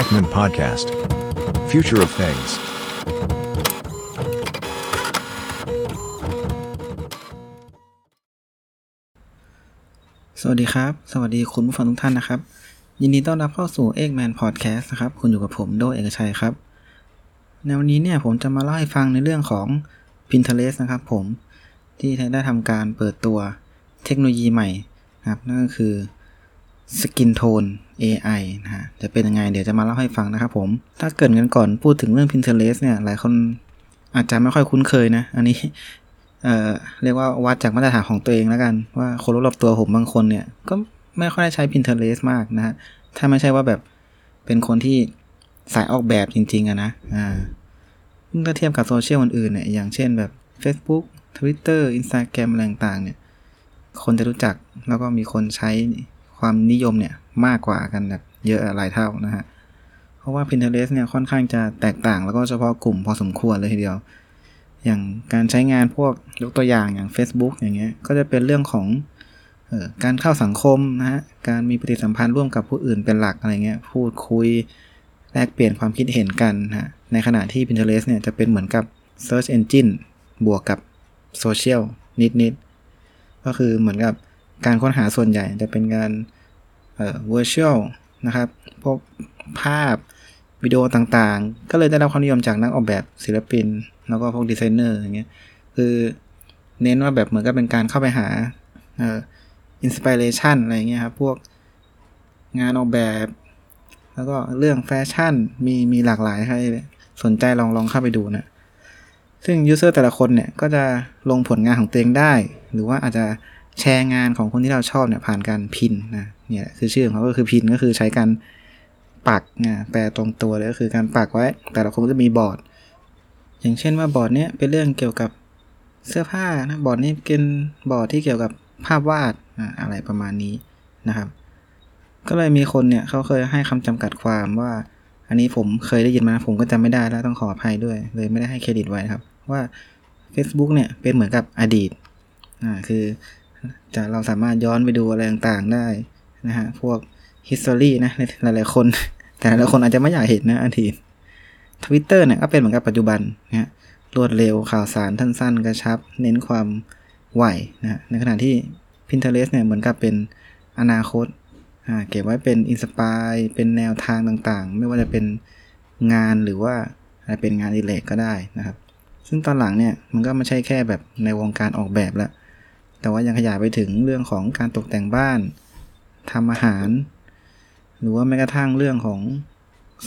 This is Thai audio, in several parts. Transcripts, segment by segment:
Ekman Podcast. Future of Things. สวัสดีครับ สวัสดีคุณผู้ฟังทุกท่านนะครับ ยินดีต้อนรับเข้าสู่ e g g Man Podcast นะครับ คุณอยู่กับผมโดเอกชัยครับ ในวันนี้เนี่ยผมจะมาเล่าให้ฟังในเรื่องของ Pinterest นะครับผมที่ได้ทำการเปิดตัวเทคโนโลยีใหม่นะครับ นั่นก็คือ Skin Tone AI นะฮะ จะเป็นยังไงเดี๋ยวจะมาเล่าให้ฟังนะครับผม ถ้าเกิดกันก่อนพูดถึงเรื่อง Pinterest เนี่ย หลายคนอาจจะไม่ค่อยคุ้นเคยนะ อันนี้ เอ่อ เรียกว่าวัดจากมาตรฐานของตัวเองแล้วกัน ว่าคนรอบตัวผมบางคนเนี่ย ก็ไม่ค่อยได้ใช้ Pinterest มากนะฮะ ถ้าไม่ใช่ว่าแบบเป็นคนที่สายออกแบบจริง ๆอะนะ อ่าถ้าเทียบกับโซเชียลอื่นๆเนี่ย อย่างเช่นแบบ Facebook Twitter Instagram อะไรต่างๆเนี่ย คนจะรู้จักแล้วก็มีคนใช้ ความนิยมเนี่ยมากกว่ากันแบบเยอะหลายเท่านะฮะ เพราะว่า Pinterest เนี่ยค่อนข้างจะแตกต่างแล้วก็เฉพาะกลุ่มพอสมควรเลยทีเดียว อย่างการใช้งานพวกยกตัวอย่างอย่าง Facebook อย่างเงี้ย ก็จะเป็นเรื่องของออการเข้าสังคมนะฮะ การมีปฏิสัมพันธ์ร่วมกับผู้อื่นเป็นหลักอะไรเงี้ย พูดคุยแลกเปลี่ยนความคิดเห็นกันนะฮะ ในขณะที่ Pinterest เนี่ยจะเป็นเหมือนกับ Search Engine บวกกับโซเชียลนิดๆ ก็คือเหมือนกับการค้นหาส่วนใหญ่จะเป็นการ เอ่อ visual นะครับ พวกภาพวิดีโอต่างๆ ก็เลยได้รับความนิยมจากนักออกแบบศิลปิน แล้วก็พวกดีไซเนอร์อย่างเงี้ย คือเน้นว่าแบบเหมือนกับเป็นการเข้าไปหาเอ่อ inspiration อะไรเงี้ยครับ พวกงานออกแบบ แล้วก็เรื่องแฟชั่น มีมีหลากหลายใครสนใจลองลองเข้าไปดูนะ ซึ่ง user แต่ละคนเนี่ย ก็จะลงผลงานของตัวเองได้ หรือว่าอาจจะ แชร์งานของคนที่เราชอบเนี่ยผ่านการ pin นะเนี่ยคือชื่อของเขาก็คือ pin ก็คือใช้การปักนะแปลตรงตัวเลยก็คือการปักไว้ แต่ละคนก็จะมีบอร์ด อย่างเช่นว่าบอร์ดเนี้ยเป็นเรื่องเกี่ยวกับเสื้อผ้านะบอร์ดนี้เป็นบอร์ดที่เกี่ยวกับภาพวาดอะอะไรประมาณนี้นะครับ ก็เลยมีคนเนี่ยเขาเคยให้คำจำกัดความว่า อันนี้ผมเคยได้ยินมาผมก็จำไม่ได้แล้วต้องขออภัยด้วย เลยไม่ได้ให้เครดิตไว้ครับ ว่า Facebook เนี่ยเป็นเหมือนกับอดีตอ่าคือ จะเราสามารถย้อนไปดูอะไรต่างๆได้นะฮะ พวก history นะหลายๆคน แต่หลายคนอาจจะไม่อยากเห็นนะอดีต Twitter เนี่ยก็เป็นเหมือนกับปัจจุบันนะฮะรวดเร็วข่าวสารทสั้นๆกระชับ เน้นความไหวนะฮะในขณะที่ Pinterest เนี่ยเหมือนกับเป็นอนาคตอ่าเก็บไว้เป็นอินสปายเป็นแนวทางต่างๆ ไม่ว่าจะเป็นงานหรือว่าอะไรเป็นงานอิเรกก็ได้นะครับ ซึ่งตอนหลังเนี่ยมันก็ไม่ใช่แค่แบบในวงการออกแบบแล้ว แต่ว่ายังขยายไปถึงเรื่องของการตกแต่งบ้านทำอาหาร หรือว่าแม้กระทั่งเรื่องของ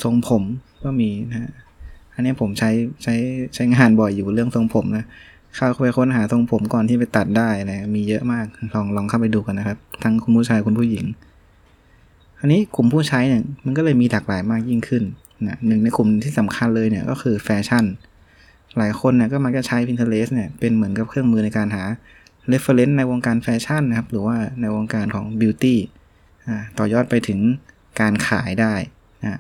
ทรงผมก็มีนะฮะอันนี้ผมใช้ใช้ใช้งานบ่อยอยู่เรื่องทรงผมนะเข้าไปค้นหาทรงผมก่อนที่ไปตัดได้นะมีเยอะมากลองลองเข้าไปดูกันนะครับ ทั้งคุณผู้ชายคุณผู้หญิง อันนี้กลุ่มผู้ใช้เนี่ยมันก็เลยมีหลากหลายมากยิ่งขึ้นนะหนึ่งในกลุ่มที่สำคัญเลยเนี่ยก็คือแฟชั่น หลายคนเนี่ยก็มักจะใช้ Pinterest เนี่ยเป็นเหมือนกับเครื่องมือในการหา reference ในวงการแฟชั่นนะครับ หรือว่าในวงการของ beauty ต่อยอดไปถึงการขายได้นะ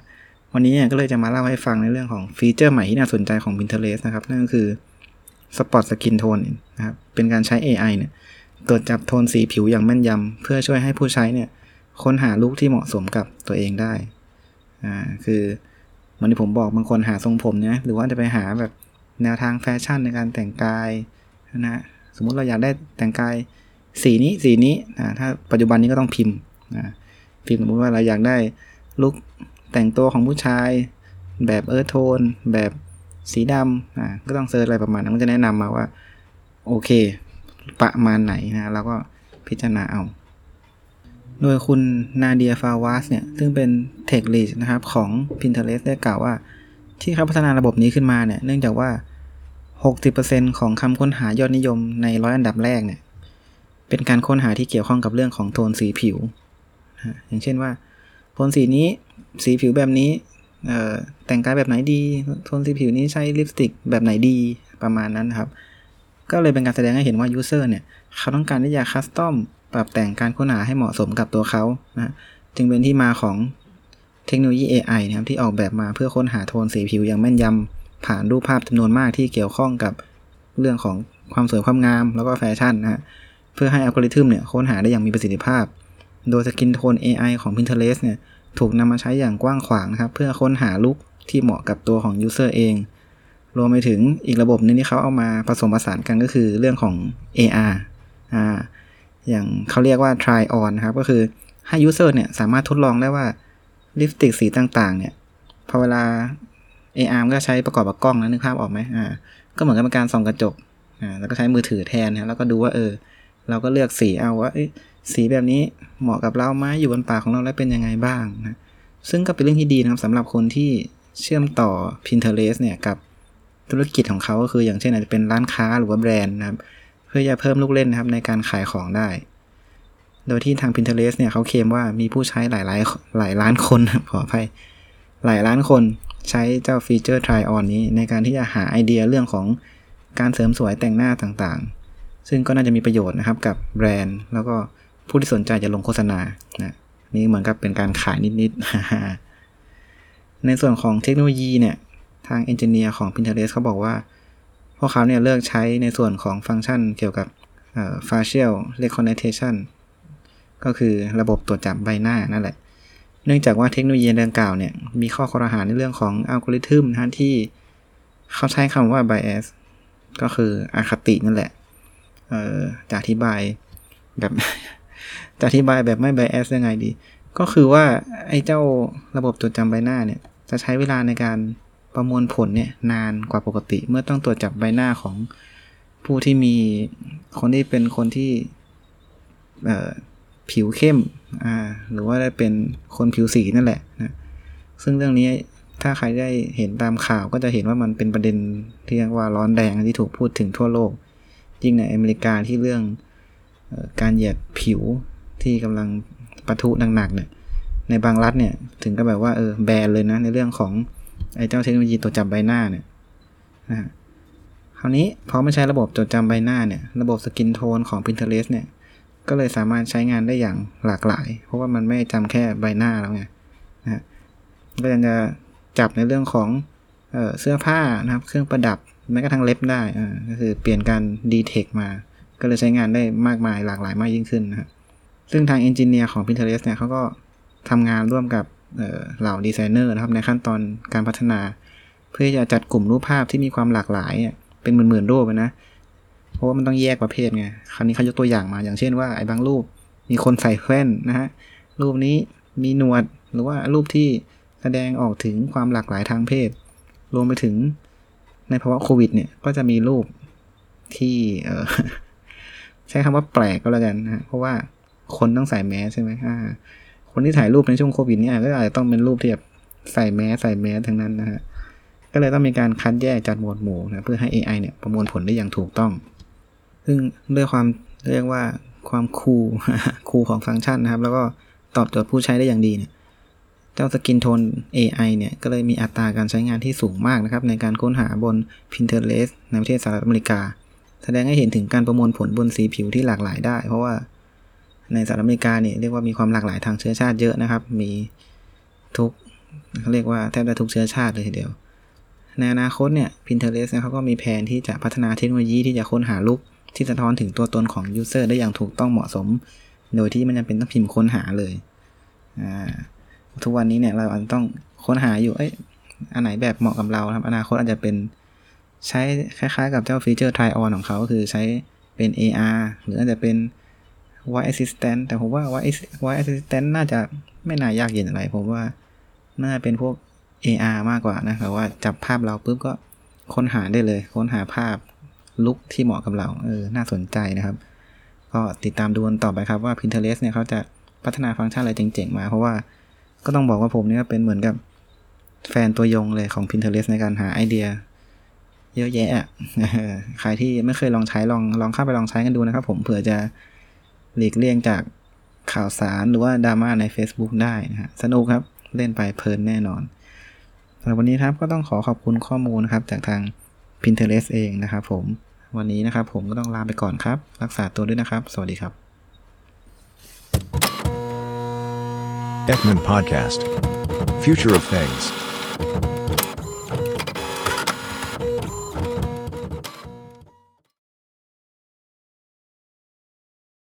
วันนี้เนี่ยก็เลยจะมาเล่าให้ฟังในเรื่องของฟีเจอร์ใหม่ที่น่าสนใจของ Pinterest นะครับ นั่นก็คือ Spot Skin Tone นะครับ เป็นการใช้ AI เนี่ยตรวจจับโทนสีผิวอย่างแม่นยำเพื่อช่วยให้ผู้ใช้เนี่ยค้นหาลุคที่เหมาะสมกับตัวเองได้ อ่า คือเหมันที่ผมบอกบางคนหาทรงผมเนี่ยหรือว่าจะไปหาแบบแนวทางแฟชั่นในการแต่งกายนะ สมมุติเราอยากได้แต่งกายสีนี้สีนี้อ่าถ้าปัจจุบันนี้ก็ต้องพิมพ์อ่าพิมพ์สมมติว่าเราอยากได้ look แต่งตัวของผู้ชาย แบบ earth tone แบบสีดำอ่าก็ต้อง search อะไรประมาณนั้นมันจะแนะนำมาว่า โอเค ประมาณไหนนะเราก็พิจารณาเอา โดยคุณ Nadia Fawaz เนี่ย ซึ่งเป็น Tech Lead นะครับของ Pinterest ได้กล่าวว่า ที่เขาพัฒนาระบบนี้ขึ้นมาเนี่ย เนื่องจากว่า 60%ของคำค้นหายอดนิยมในร้อยอันดับแรกเนี่ย เป็นการค้นหาที่เกี่ยวข้องกับเรื่องของโทนสีผิวนะอย่างเช่นว่า โทนสีนี้ สีผิวแบบนี้ แต่งกายแบบไหนดี โทนสีผิวนี้ใช้ลิปสติกแบบไหนดี ประมาณนั้นครับ ก็เลยเป็นการแสดงให้เห็นว่ายูเซอร์เนี่ย เขาต้องการที่จะคัสตอมปรับแต่งการค้นหาให้เหมาะสมกับตัวเขานะจึงเป็นที่มาของเทคโนโลยี AI นะครับที่ออกแบบมาเพื่อค้นหาโทนสีผิวอย่างแม่นยำ ผ่านรูปภาพจำนวนมากที่เกี่ยวข้องกับเรื่องของความสวยความงามแล้วก็แฟชั่นนะฮะเพื่อให้อัลกอริทึมเนี่ยค้นหาได้อย่างมีประสิทธิภาพ โดย skin tone AI ของ Pinterest เนี่ยถูกนำมาใช้อย่างกว้างขวางนะครับ เพื่อค้นหา look ที่เหมาะกับตัวของ user เอง รวมไปถึงอีกระบบนึงที่เขาเอามาผสมผสานกันก็คือเรื่องของ AR อ่าอย่างเขาเรียกว่า try on นะครับ ก็คือให้ user เนี่ยสามารถทดลองได้ว่าลิปสติกสีต่างๆเนี่ยพอเวลา AR ก็ใช้ประกอบกับกล้องนะนึกภาพออกไหมอ่าก็เหมือนกับเป็นการส่องกระจกอ่าแล้วก็ใช้มือถือแทนนะแล้วก็ดูว่าเออ เราก็เลือกสีเอาว่าสีแบบนี้เหมาะกับเราไหมอยู่บนปากของเราแล้วเป็นยังไงบ้างนะซึ่งก็เป็นเรื่องที่ดีนะครับสำหรับคนที่เชื่อมต่อ Pinterest เนี่ยกับธุรกิจของเขาก็คืออย่างเช่นอาจจะเป็นร้านค้าหรือว่าแบรนด์นะครับ เพื่อจะเพิ่มลูกเล่นนะครับในการขายของได้ โดยที่ทาง Pinterest เนี่ยเขาเคลมว่ามีผู้ใช้หลายหลายหลายล้านคนขออภัย หลายล้านคนใช้เจ้าฟีเจอร์ try on นี้ ในการที่จะหาไอเดียเรื่องของการเสริมสวยแต่งหน้าต่างๆ ซึ่งก็น่าจะมีประโยชน์นะครับกับแบรนด์ แล้วก็ผู้ที่สนใจจะลงโฆษณานะนี่เหมือนกับเป็นการขายนิดๆ ในส่วนของเทคโนโลยีเนี่ย ทาง engineer ของ Pinterest เขาบอกว่า พวกเขาเนี่ยเลิกใช้ในส่วนของฟังก์ชันเกี่ยวกับ facial recognition ก็คือระบบตรวจจับใบหน้านั่นแหละ เนื่องจากว่าเทคโนโลยีดังกล่าวเนี่ย มีข้อคอรหาในเรื่องของอัลกอริทึมนะที่เขาใช้คำว่า bias ก็คืออคตินั่นแหละ เอ่อจะอธิบายแบบจะอธิบายแบบไม่ bias ยังไงดี ก็คือว่าไอ้เจ้าระบบตรวจจำใบหน้าเนี่ย จะใช้เวลาในการประมวลผลเนี่ยนานกว่าปกติ เมื่อต้องตรวจจับใบหน้าของผู้ที่มีคนที่เป็นคนที่ ผิวเข้มอ่าหรือว่าได้เป็นคนผิวสีนั่นแหละนะซึ่งเรื่องนี้ถ้าใครได้เห็นตามข่าวก็จะเห็นว่ามันเป็นประเด็นที่เรียกว่าร้อนแรงที่ถูกพูดถึงทั่วโลก ยิ่งในอเมริกาที่เรื่องการเหยียดผิวที่กำลังปะทุหนักๆเนี่ยในบางรัฐเนี่ยถึงก็แบบว่าเออแบนเลยนะในเรื่องของไอ้เจ้าเทคโนโลยีตรวจจับใบหน้าเนี่ยนะคราวนี้พอไม่ใช้ระบบจดจำใบหน้าเนี่ยระบบ skin tone ของ Pinterest เนี่ย ก็เลยสามารถใช้งานได้อย่างหลากหลาย เพราะว่ามันไม่จำแค่ใบหน้าแล้วไงนะก็ยังจะจับในเรื่องของเออเสื้อผ้านะครับ เครื่องประดับแม้กระทั่งเล็บได้ก็คือเปลี่ยนการ detect มา ก็เลยใช้งานได้มากมายหลากหลายมากยิ่งขึ้นนะครับซึ่งทาง engineer ของ Pinterest เนี่ยเขาก็ทำงานร่วมกับเหล่าดีไซเนอร์นะครับในขั้นตอนการพัฒนา เพื่อจะจัดกลุ่มรูปภาพที่มีความหลากหลายเป็นหมื่นๆรูปนะ เพราะว่ามันต้องแยกประเภทไง คราวนี้เขายกตัวอย่างมา อย่างเช่นว่าไอ้บางรูปมีคนใส่แว่นนะฮะ รูปนี้มีหนวด หรือว่ารูปที่แสดงออกถึงความหลากหลายทางเพศ รวมไปถึงในภาวะโควิดเนี่ย ก็จะมีรูปที่เออใช้คำว่าแปลกก็แล้วกันนะเพราะว่าคนต้องใส่แมสใช่ไหมคนที่ถ่ายรูปในช่วงโควิดเนี่ยก็อาจจะต้องเป็นรูปที่แบบใส่แมสใส่แมสทั้งนั้นนะฮะ ก็เลยต้องมีการคัดแยกจัดหมวดหมู่นะเพื่อให้ AI เนี่ยประมวลผลได้อย่างถูกต้อง ซึ่งด้วยความเรียกว่าความ cool cool ของฟังก์ชันนะครับ แล้วก็ตอบโจทย์ผู้ใช้ได้อย่างดีเนี่ยเจ้า skin tone AI เนี่ย ก็เลยมีอัตราการใช้งานที่สูงมากนะครับ ในการค้นหาบน Pinterest ในประเทศสหรัฐอเมริกา แสดงให้เห็นถึงการประมวลผลบนสีผิวที่หลากหลายได้ เพราะว่าในสหรัฐอเมริกาเนี่ยเรียกว่ามีความหลากหลายทางเชื้อชาติเยอะนะครับ มีทุกเขาเรียกว่าแทบจะทุกเชื้อชาติเลยทีเดียว ในอนาคตเนี่ย Pinterest เขาก็มีแผนที่จะพัฒนาเทคโนโลยีที่จะค้นหาลุก ที่สะท้อนถึงตัวตนของยูเซอร์ได้อย่างถูกต้องเหมาะสม โดยที่ไม่จำเป็นต้องพิมพ์ค้นหาเลยทุกวันนี้เนี่ยเราอาจจะต้องค้นหาอยู่เอ้ยอันไหนแบบเหมาะกับเราครับอนาคตอาจจะเป็นใช้คล้ายๆ กับเจ้าฟีเจอร์ try on ของเขาก็คือใช้เป็น AR หรืออาจจะเป็น voice assistant แต่ผมว่า voice voice assistant น่าจะไม่น่ายากเย็นอะไร ผมว่าน่าเป็นพวก AR มากกว่านะแต่ว่าจับภาพเราปุ๊บก็ค้นหาได้เลย ค้นหาภาพ ลุกที่เหมาะกับเรา เออ น่าสนใจนะครับ ก็ติดตามดูกันต่อไปครับว่า Pinterest เนี่ยเขาจะพัฒนาฟังก์ชันอะไรเจ๋งๆมา เพราะว่าก็ต้องบอกว่าผมเนี่ยเป็นเหมือนกับแฟนตัวยงเลยของ Pinterest ในการหาไอเดีย เยอะแยะใครที่ไม่เคยลองใช้ลองลองเข้าไปลองใช้กันดูนะครับ ผมเผื่อจะหลีกเลี่ยงจากข่าวสารหรือว่าดราม่าใน Facebook ได้นะฮะสนุกครับ เล่นไปเพลินแน่นอนสำหรับวันนี้ครับก็ต้องขอขอบคุณข้อมูลนะครับจากทาง Pinterest เองนะครับผม วันนี้นะครับผมก็ต้องลาไปก่อนครับ รักษาตัวด้วยนะครับ สวัสดีครับ Ekman Podcast Future of Things